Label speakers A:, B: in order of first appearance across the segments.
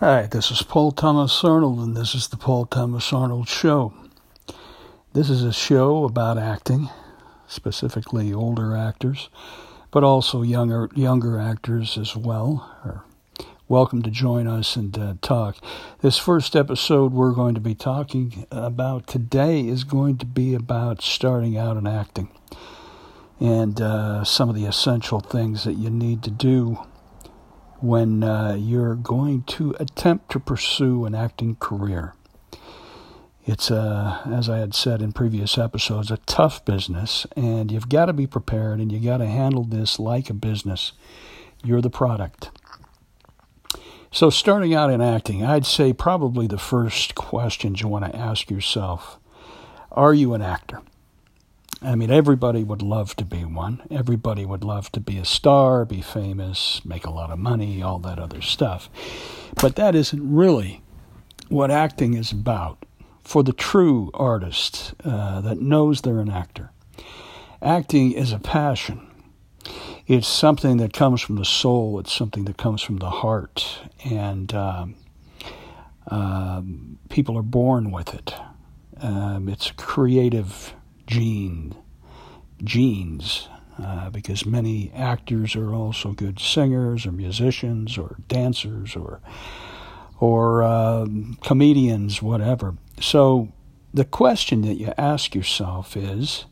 A: Hi, this is Paul Thomas Arnold, and this is the Paul Thomas Arnold Show. This is a show about acting, specifically older actors, but also younger younger actors as well. Are welcome to join us and uh, talk. This first episode we're going to be talking about today is going to be about starting out in acting and uh, some of the essential things that you need to do when uh, you're going to attempt to pursue an acting career. It's, a, as I had said in previous episodes, a tough business, and you've got to be prepared and you've got to handle this like a business. You're the product. So, starting out in acting, I'd say probably the first questions you want to ask yourself are you an actor? I mean, everybody would love to be one. Everybody would love to be a star, be famous, make a lot of money, all that other stuff. But that isn't really what acting is about for the true artist uh, that knows they're an actor. Acting is a passion. It's something that comes from the soul. It's something that comes from the heart, and um, um, people are born with it. Um, it's creative gene, genes, uh, because many actors are also good singers or musicians or dancers or or um, comedians, whatever. So the question that you ask yourself is,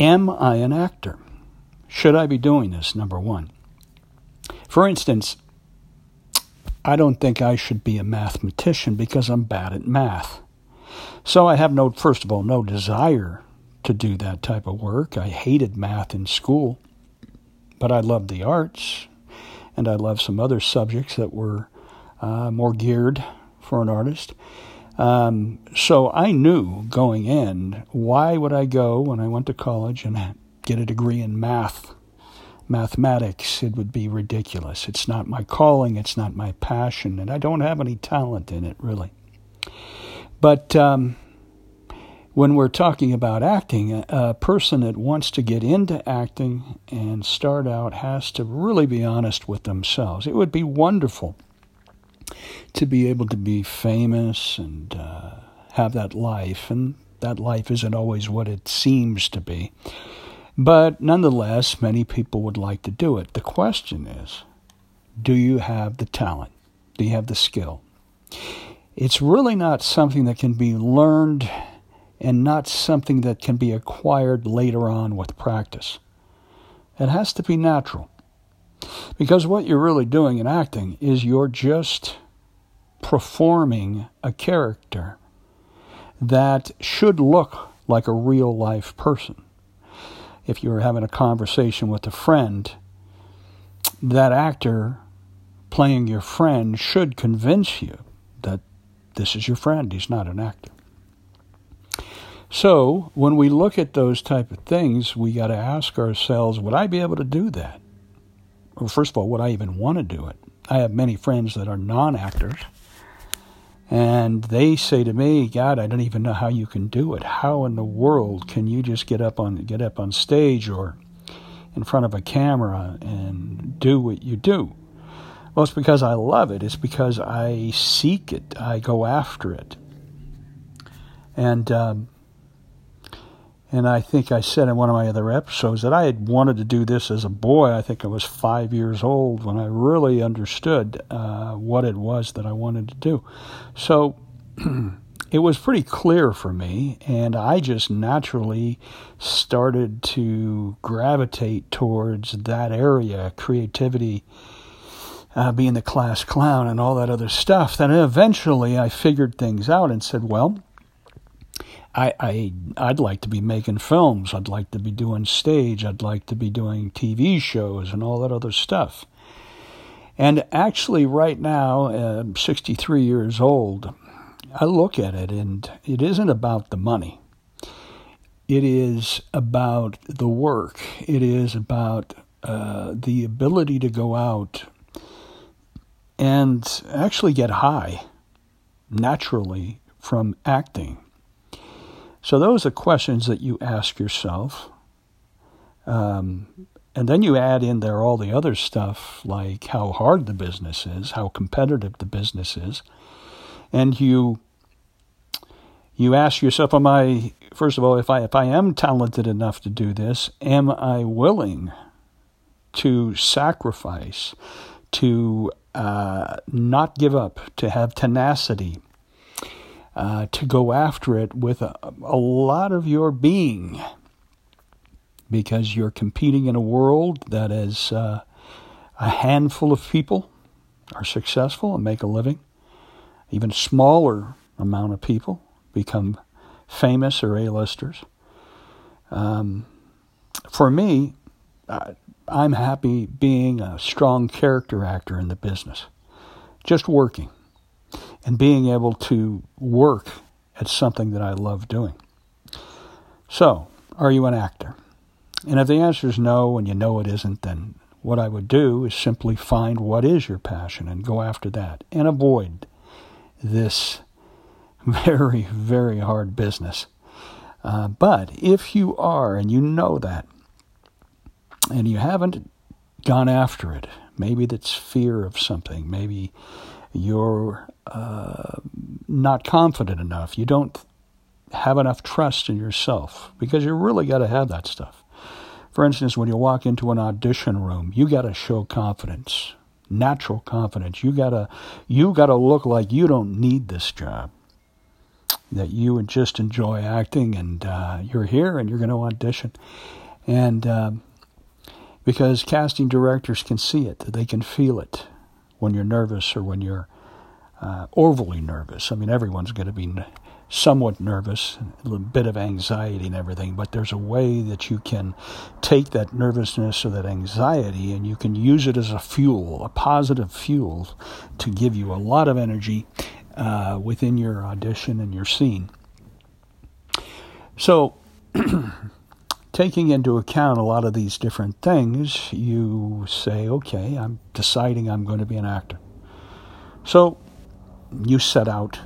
A: am I an actor? Should I be doing this? Number one. For instance, I don't think I should be a mathematician because I'm bad at math. So I have no, first of all, no desire to do that type of work. I hated math in school, but I loved the arts, and I loved some other subjects that were uh, more geared for an artist. Um, so I knew going in, why would I go when I went to college and get a degree in math? Mathematics, it would be ridiculous. It's not my calling, it's not my passion, and I don't have any talent in it, really. But um, when we're talking about acting, a, person that wants to get into acting and start out has to really be honest with themselves. It would be wonderful to be able to be famous and uh, have that life, and that life isn't always what it seems to be. But nonetheless, many people would like to do it. The question is do you have the talent? Do you have the skill? It's really not something that can be learned and not something that can be acquired later on with practice. It has to be natural. Because what you're really doing in acting is you're just performing a character that should look like a real life person. If you're having a conversation with a friend, that actor playing your friend should convince you that this is your friend, he's not an actor. So when we look at those type of things, we got to ask ourselves, would I be able to do that? Well, first of all, would I even want to do it? I have many friends that are non-actors, and they say to me, "God, I don't even know how you can do it. How in the world can you just get up on get up on stage or in front of a camera and do what you do?" Well, it's because I love it. It's because I seek it. I go after it, and um, and I think I said in one of my other episodes that I had wanted to do this as a boy. I think I was five years old when I really understood uh, what it was that I wanted to do. So it was pretty clear for me, and I just naturally started to gravitate towards that area creativity. Uh, being the class clown and all that other stuff. Then eventually I figured things out and said, well, I, I I'd like to be making films. I'd like to be doing stage. I'd like to be doing TV shows and all that other stuff. And actually, right now, I'm 63 years old. I look at it, and it isn't about the money. It is about the work. It is about uh, the ability to go out and actually get high naturally from acting so, those are questions that you ask yourself. Um, and then you add in there all the other stuff like how hard the business is, how competitive the business is, and you you ask yourself, am I first of all, if I if I am talented enough to do this, am I willing to sacrifice, to uh, not give up, to have tenacity, uh, to go after it with a, a lot of your being? because you're competing in a world that is uh, a handful of people are successful and make a living. Even smaller amount of people become famous or A-listers. Um, for me, uh, I'm happy being a strong character actor in the business, just working and being able to work at something that I love doing. So, are you an actor? And if the answer is no and you know it isn't, then what I would do is simply find what is your passion and go after that and avoid this very, very hard business. Uh, but if you are and you know that and you haven't gone after it, maybe that's fear of something, maybe you're uh, not confident enough, you don't have enough trust in yourself because you really got to have that stuff. For instance, when you walk into an audition room, you got to show confidence, natural confidence. You got to you got to look like you don't need this job. That you would just enjoy acting, and uh, you're here, and you're going to audition, and uh, because casting directors can see it, they can feel it when you're nervous or when you're uh, overly nervous. I mean, everyone's going to be somewhat nervous, a little bit of anxiety and everything, but there's a way that you can take that nervousness or that anxiety and you can use it as a fuel, a positive fuel, to give you a lot of energy uh, within your audition and your scene. So, taking into account a lot of these different things, you say, okay, I'm deciding I'm going to be an actor. So, you set out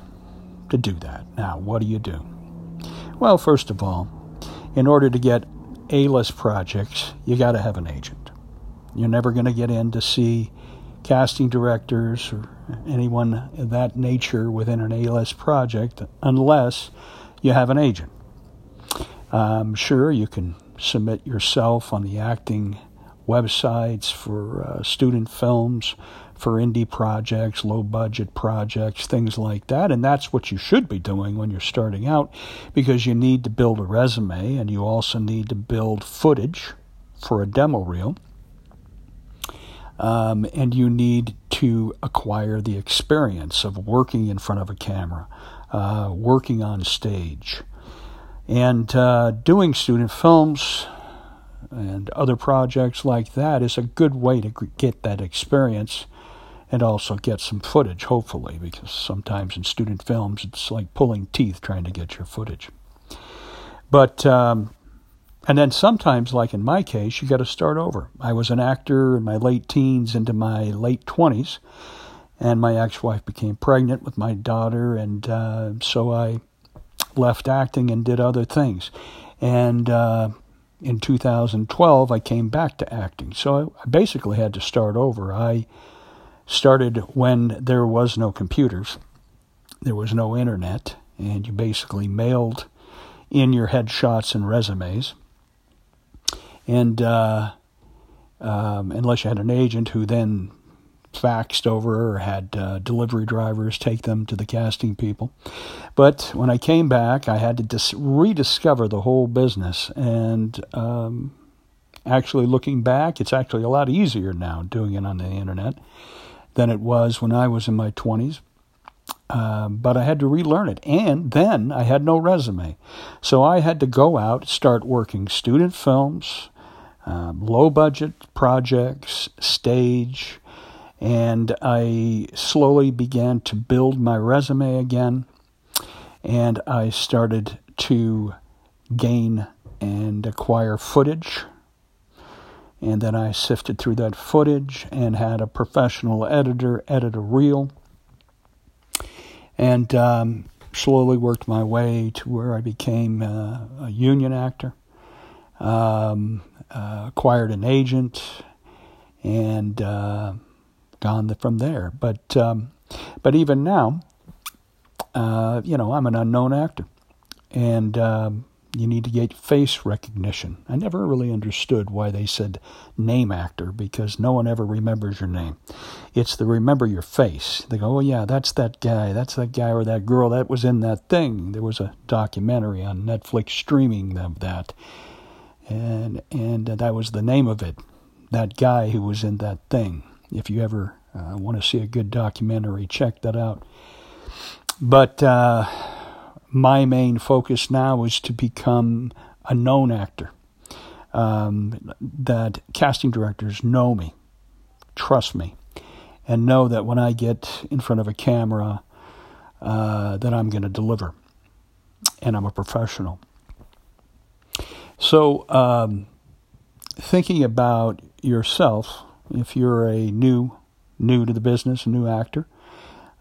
A: to do that. Now, what do you do? Well, first of all, in order to get A list projects, you got to have an agent. You're never going to get in to see casting directors or anyone of that nature within an A list project unless you have an agent. Um, sure, you can submit yourself on the acting websites for uh, student films for indie projects, low budget projects, things like that. And that's what you should be doing when you're starting out because you need to build a resume and you also need to build footage for a demo reel. Um, and you need to acquire the experience of working in front of a camera, uh, working on stage, and uh, doing student films and other projects like that is a good way to get that experience and also get some footage, hopefully, because sometimes in student films it's like pulling teeth trying to get your footage. But, um, and then sometimes, like in my case, you got to start over. I was an actor in my late teens into my late 20s, and my ex wife became pregnant with my daughter, and uh, so I left acting and did other things. And, uh, in 2012, I came back to acting. So I basically had to start over. I started when there was no computers, there was no internet, and you basically mailed in your headshots and resumes. And uh, um, unless you had an agent who then faxed over or had uh, delivery drivers take them to the casting people. But when I came back, I had to dis- rediscover the whole business. And um, actually, looking back, it's actually a lot easier now doing it on the internet than it was when I was in my 20s. Uh, but I had to relearn it. And then I had no resume. So I had to go out, start working student films, um, low budget projects, stage, and I slowly began to build my resume again. And I started to gain and acquire footage and then I sifted through that footage and had a professional editor edit a reel. And um, slowly worked my way to where I became uh, a union actor. um, uh, acquired an agent, and uh, gone from there. But um, but even now, uh, you know, I'm an unknown actor, and um, you need to get face recognition. I never really understood why they said name actor because no one ever remembers your name. It's the remember your face. They go, oh yeah, that's that guy, that's that guy or that girl that was in that thing. There was a documentary on Netflix streaming of that, and and that was the name of it. That guy who was in that thing. If you ever uh, want to see a good documentary, check that out. But. Uh, my main focus now is to become a known actor. Um, that casting directors know me, trust me, and know that when I get in front of a camera, uh, that I'm going to deliver, and I'm a professional. So, um, thinking about yourself, if you're a new, new to the business, a new actor,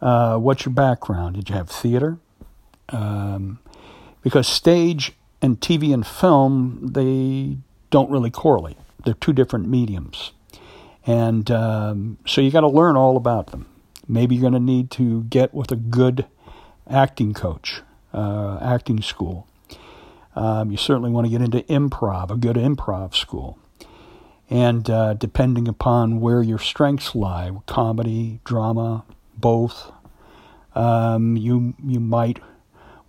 A: uh, what's your background? Did you have theater? um, because stage and TV and film they don't really correlate. They're two different mediums, and um, so you got to learn all about them. Maybe you're going to need to get with a good acting coach, uh, acting school. Um, you certainly want to get into improv, a good improv school. And uh, depending upon where your strengths lie, comedy, drama, both, um, you you might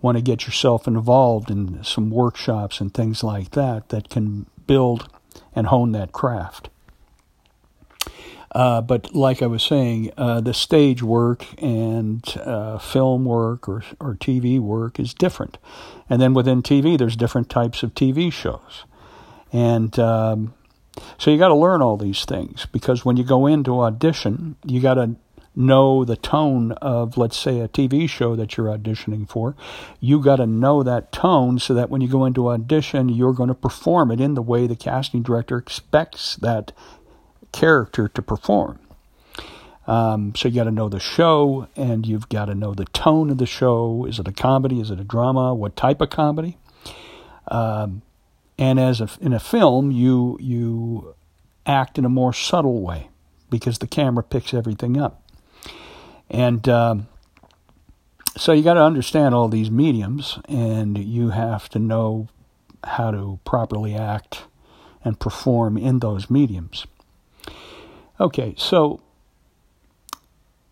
A: want to get yourself involved in some workshops and things like that that can build and hone that craft. Uh, but like I was saying, uh, the stage work and uh, film work or, or TV work is different. And then within TV, there's different types of TV shows. And um, so you got to learn all these things because when you go into audition, you got to know the tone of, let's say, a TV show that you're auditioning for. You got to know that tone so that when you go into audition, you're going to perform it in the way the casting director expects that character to perform. Um, so you got to know the show, and you've got to know the tone of the show. Is it a comedy? Is it a drama? What type of comedy? Um, and as a, in a film, you you act in a more subtle way because the camera picks everything up. And um, so you got to understand all these mediums, and you have to know how to properly act and perform in those mediums. Okay, so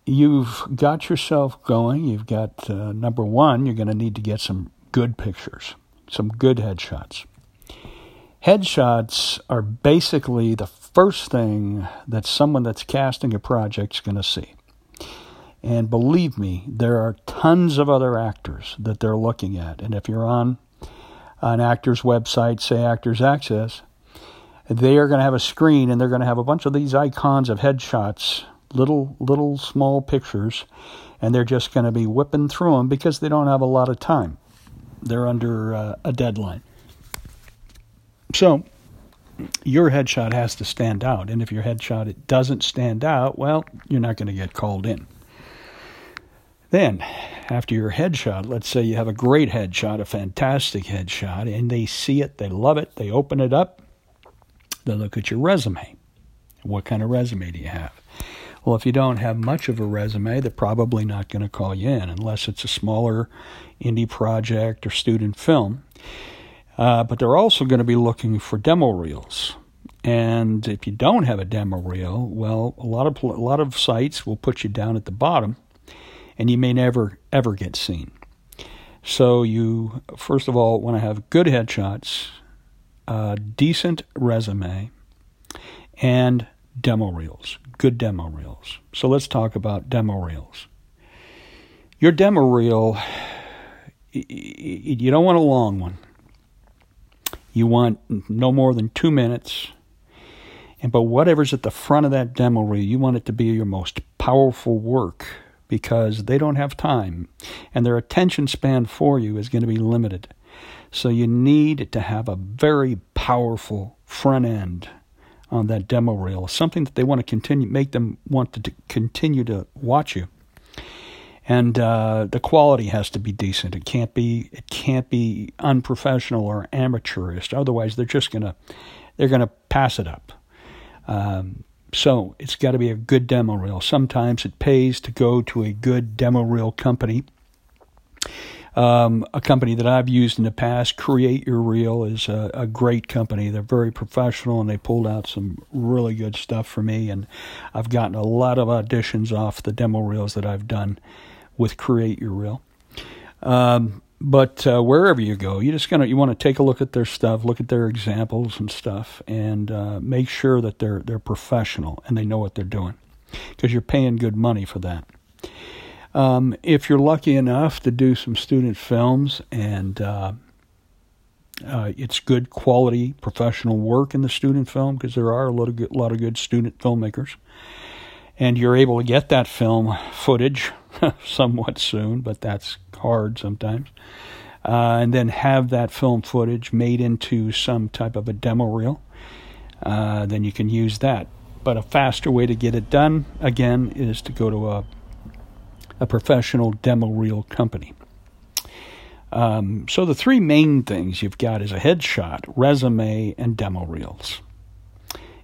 A: you've got yourself going. You've got uh, number one, you're going to need to get some good pictures, some good headshots. Headshots are basically the first thing that someone that's casting a project is going to see. And believe me, there are tons of other actors that they're looking at. And if you're on an actor's website, say Actors Access, they are going to have a screen and they're going to have a bunch of these icons of headshots, little little small pictures, and they're just going to be whipping through them because they don't have a lot of time. They're under uh, a deadline. So, your headshot has to stand out, and if your headshot it doesn't stand out, well, you're not going to get called in. Then, after your headshot, let's say you have a great headshot, a fantastic headshot, and they see it, they love it, they open it up, they look at your resume. What kind of resume do you have? Well, if you don't have much of a resume, they're probably not going to call you in unless it's a smaller indie project or student film. Uh, but they're also going to be looking for demo reels. And if you don't have a demo reel, well, a lot of a lot of sites will put you down at the bottom and you may never ever get seen. So you first of all want to have good headshots, a decent resume, and demo reels, good demo reels. So let's talk about demo reels. Your demo reel, you don't want a long one. You want no more than two minutes. And but whatever's at the front of that demo reel, you want it to be your most powerful work because they don't have time and their attention span for you is going to be limited. So you need to have a very powerful front end on that demo reel, something that they want to continue, make them want to continue to watch you. And uh, the quality has to be decent. It can't be it can't be unprofessional or amateurish. Otherwise, they're just gonna they're gonna pass it up. Um, so it's got to be a good demo reel. Sometimes it pays to go to a good demo reel company. Um, a company that I've used in the past, Create Your Reel, is a, a, great company. They're very professional and they pulled out some really good stuff for me. And I've gotten a lot of auditions off the demo reels that I've done with Create Your Reel. Um, but uh, wherever you go, you just gonna you want to take a look at their stuff, look at their examples and stuff, and uh, make sure that they're they're professional and they know what they're doing, because you're paying good money for that. Um, if you're lucky enough to do some student films and uh, uh, it's good quality professional work in the student film because there are a lot of good, lot of good student filmmakers, and you're able to get that film footage somewhat soon, but that's hard sometimes. Uh, and then have that film footage made into some type of a demo reel. Uh, then you can use that. But a faster way to get it done, again, is to go to a a professional demo reel company. Um, so the three main things you've got is a headshot, resume, and demo reels.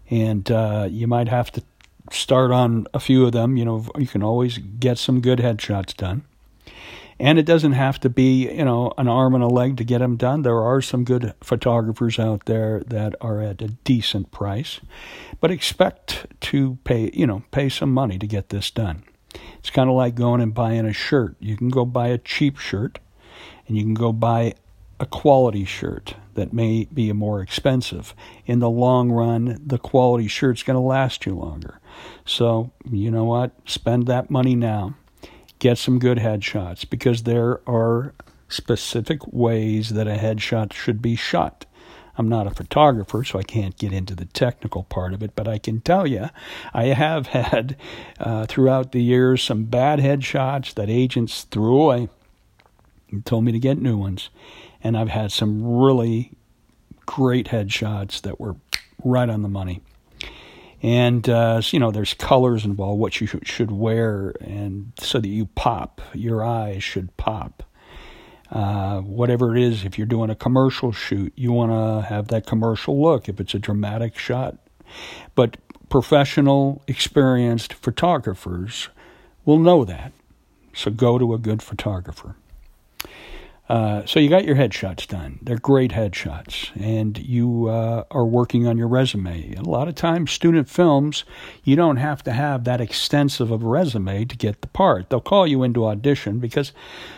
A: And uh, you might have to start on a few of them. You know, you can always get some good headshots done. And it doesn't have to be, you know, an arm and a leg to get them done. There are some good photographers out there that are at a decent price, but expect to pay, you know, pay some money to get this done. It's kind of like going and buying a shirt. You can go buy a cheap shirt, and you can go buy a quality shirt that may be more expensive. In the long run, the quality shirt's going to last you longer. So, you know what? Spend that money now. Get some good headshots because there are specific ways that a headshot should be shot. I'm not a photographer, so I can't get into the technical part of it, but I can tell you I have had uh, throughout the years some bad headshots that agents threw away and told me to get new ones. And I've had some really great headshots that were right on the money. And, uh, you know, there's colors involved, what you should wear, and so that you pop. Your eyes should pop. Uh, whatever it is, if you're doing a commercial shoot, you want to have that commercial look if it's a dramatic shot. But professional, experienced photographers will know that. So go to a good photographer. Uh, so you got your headshots done. They're great headshots, and you uh, are working on your resume. A lot of times, student films, you don't have to have that extensive of a resume to get the part. They'll call you into audition because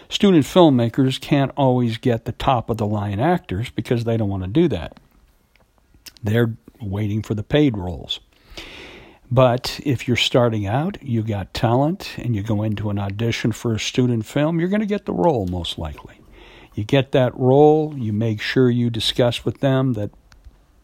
A: student filmmakers can't always get the top of the line actors because they don't want to do that. They're waiting for the paid roles. But if you're starting out, you got talent, and you go into an audition for a student film, you're going to get the role most likely. You get that role, you make sure you discuss with them that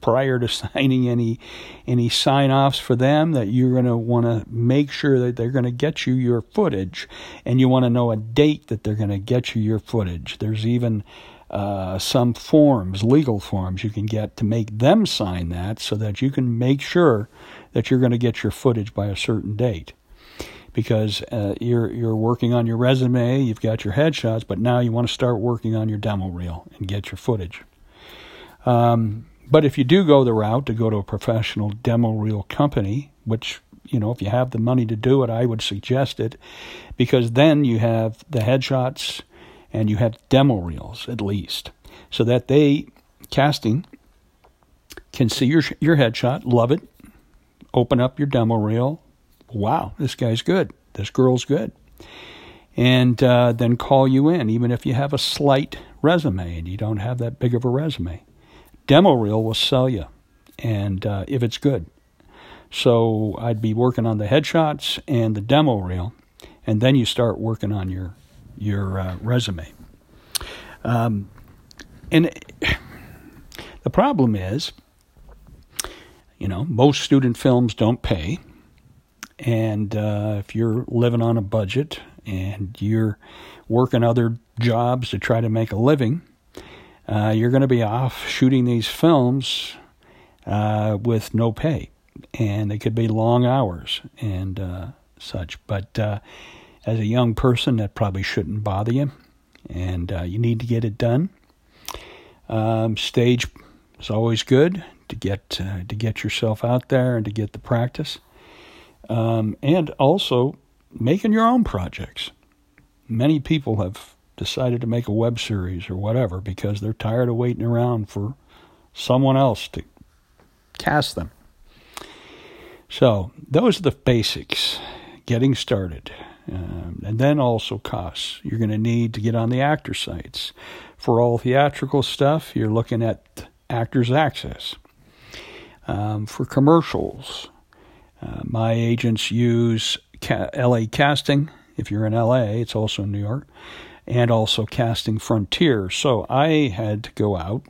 A: prior to signing any any sign-offs for them that you're going to want to make sure that they're going to get you your footage. And you want to know a date that they're going to get you your footage. There's even uh, some forms legal forms you can get to make them sign that so that you can make sure that you're going to get your footage by a certain date because uh, you're you're working on your resume, you've got your headshots, but now you want to start working on your demo reel and get your footage. Um, but if you do go the route to go to a professional demo reel company, which you know if you have the money to do it, I would suggest it, because then you have the headshots and you have demo reels at least, so that they casting can see your your headshot, love it, open up your demo reel, wow, this guy's good, this girl's good. And uh, then call you in, even if you have a slight resume and you don't have that big of a resume. Demo reel will sell you, and uh, if it's good. So I'd be working on the headshots and the demo reel, and then you start working on your your uh, resume. Um, and the problem is, you know, most student films don't pay. And uh, if you're living on a budget and you're working other jobs to try to make a living, uh, you're going to be off shooting these films uh, with no pay. And they could be long hours and uh, such. But uh, As a young person, that probably shouldn't bother you, and uh, you need to get it done. Um, stage is always good to get to get yourself out there and to get the practice, um, and also making your own projects. Many people have decided to make a web series or whatever because they're tired of waiting around for someone else to cast them. So, those are the basics getting started. Um, and then also costs. You're going to need to get on the actor sites. For all theatrical stuff, you're looking at Actors Access. Um, for commercials, uh, my agents use ca- LA Casting. If you're in LA, it's also in New York, and also Casting Frontier. So I had to go out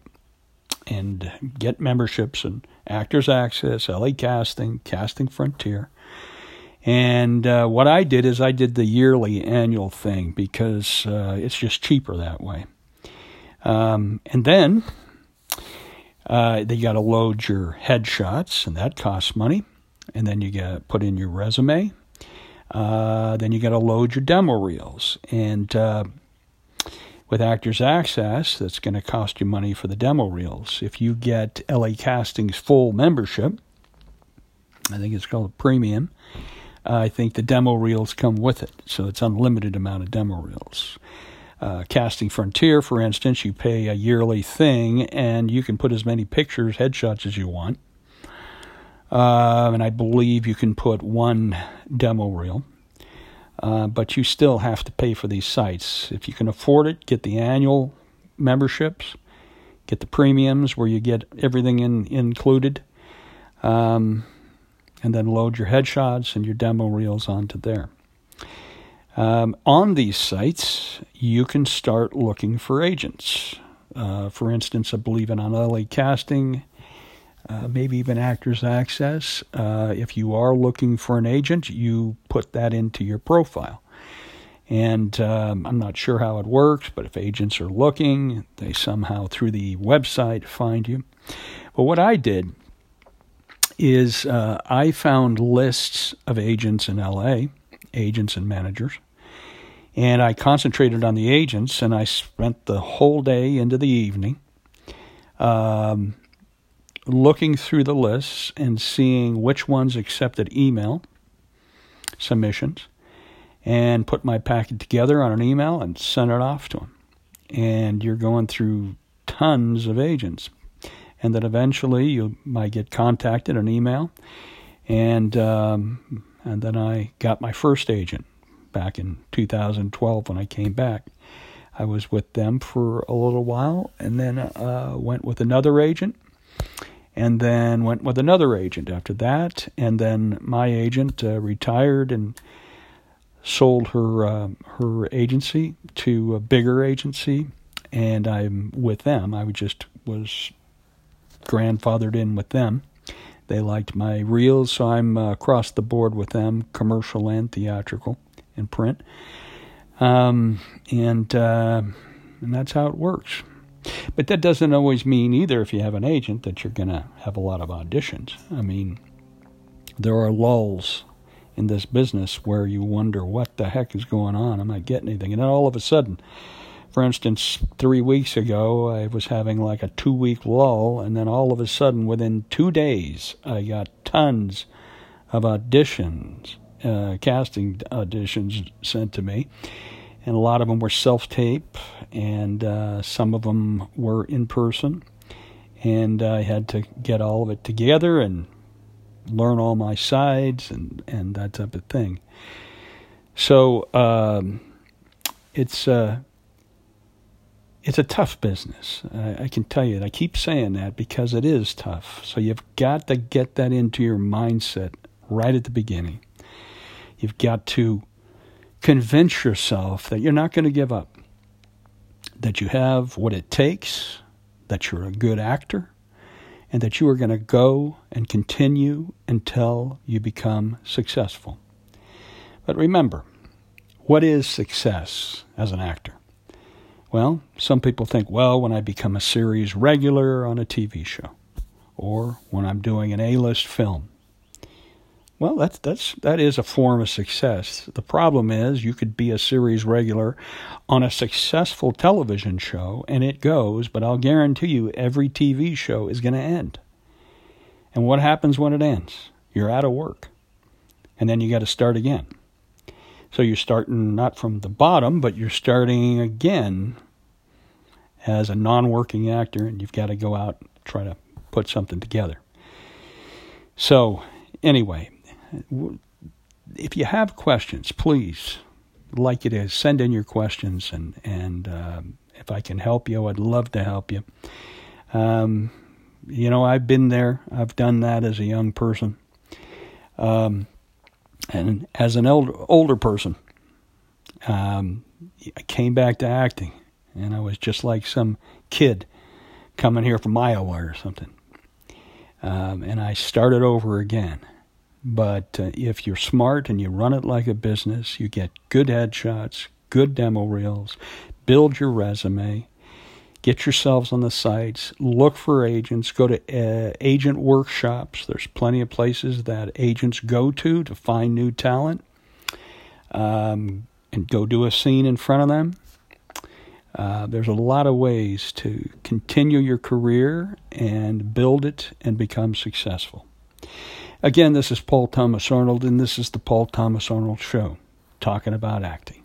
A: and get memberships and Actors Access, LA Casting, Casting Frontier. And uh, what I did is I did the yearly annual thing because uh, it's just cheaper that way. Um, and then uh, got to load your headshots, and that costs money. And then you get put in your resume. Uh, then you got to load your demo reels. And uh, with Actors Access, that's going to cost you money for the demo reels. If you get LA Casting's full membership, I think it's called a premium I think the demo reels come with it, so it's unlimited amount of demo reels. Uh, Casting Frontier, for instance, you pay a yearly thing, and you can put as many pictures, headshots as you want. Uh, and I believe you can put one demo reel. Uh, but you still have to pay for these sites. If you can afford it, get the annual memberships, get the premiums where you get everything in, included. Um, and then load your headshots and your demo reels onto there. Um, on these sites, you can start looking for agents. Uh, for instance, I believe in on LA Casting, uh, maybe even Actors Access. Uh, if you are looking for an agent, you put that into your profile. And um, I'm not sure how it works, but if agents are looking, they somehow through the website find you. But what I did is uh, I found lists of agents in LA, agents and managers, and I concentrated on the agents, and I spent the whole day into the evening um, looking through the lists and seeing which ones accepted email submissions, and put my packet together on an email and sent it off to them. And you're going through tons of agents, and then eventually you might get contacted an email, and um, and then I got my first agent back in 2012 when I came back. I was with them for a little while, and then uh, went with another agent, and then went with another agent after that, and then my agent uh, retired and sold her uh, her agency to a bigger agency, and I'm with them. I just was grandfathered in with them. They liked my reels, so I'm uh, across the board with them, commercial and theatrical and print. Um, and uh, and that's how it works. But that doesn't always mean either if you have an agent that you're going to have a lot of auditions. I mean, there are lulls in this business where you wonder what the heck is going on. I'm I getting anything? And then all of a sudden, for instance, three weeks ago, I was having like a two week lull, and then all of a sudden, within two days, I got tons of auditions, uh, casting auditions sent to me. And a lot of them were self tape, and uh, some of them were in person. And I had to get all of it together and learn all my sides and, and that type of thing. So um, it's. Uh, it's a tough business. I, I, can tell you. I keep saying that because it is tough. So you've got to get that into your mindset right at the beginning. You've got to convince yourself that you're not going to give up, that you have what it takes, that you're a good actor, and that you are going to go and continue until you become successful. But remember, what is success as an actor? Well, some people think, well, when I become a series regular on a TV show, or when I'm doing an A list film. Well, that's that's that is a form of success. The problem is you could be a series regular on a successful television show and it goes, but I'll guarantee you every TV show is going to end. And what happens when it ends? You're out of work. And then you got to start again. So you're starting not from the bottom, but you're starting again as a non-working actor and you've got to go out and try to put something together. So, anyway, if you have questions, please, like you to send in your questions, and and um, if I can help you, I'd love to help you. Um, you know, I've been there. I've done that as a young person, um, and as an elder, older person, um, I came back to acting, and I was just like some kid coming here from Iowa or something. Um, and I started over again. But uh, if you're smart and you run it like a business, you get good headshots, good demo reels, build your resume, get yourselves on the sites, look for agents, go to uh, agent workshops. There's plenty of places that agents go to to find new talent, um, and go do a scene in front of them. Uh, there's a lot of ways to continue your career and build it and become successful. Again, this is Paul Thomas Arnold, and this is the Paul Thomas Arnold Show, talking about acting.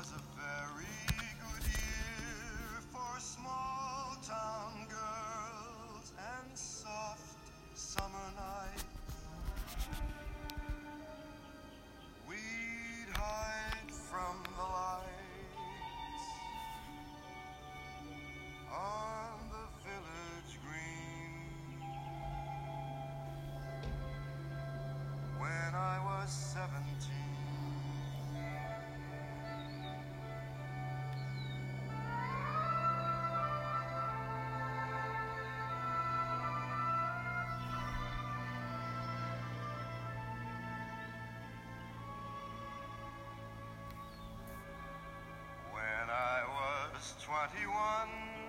A: was of.
B: Uh, one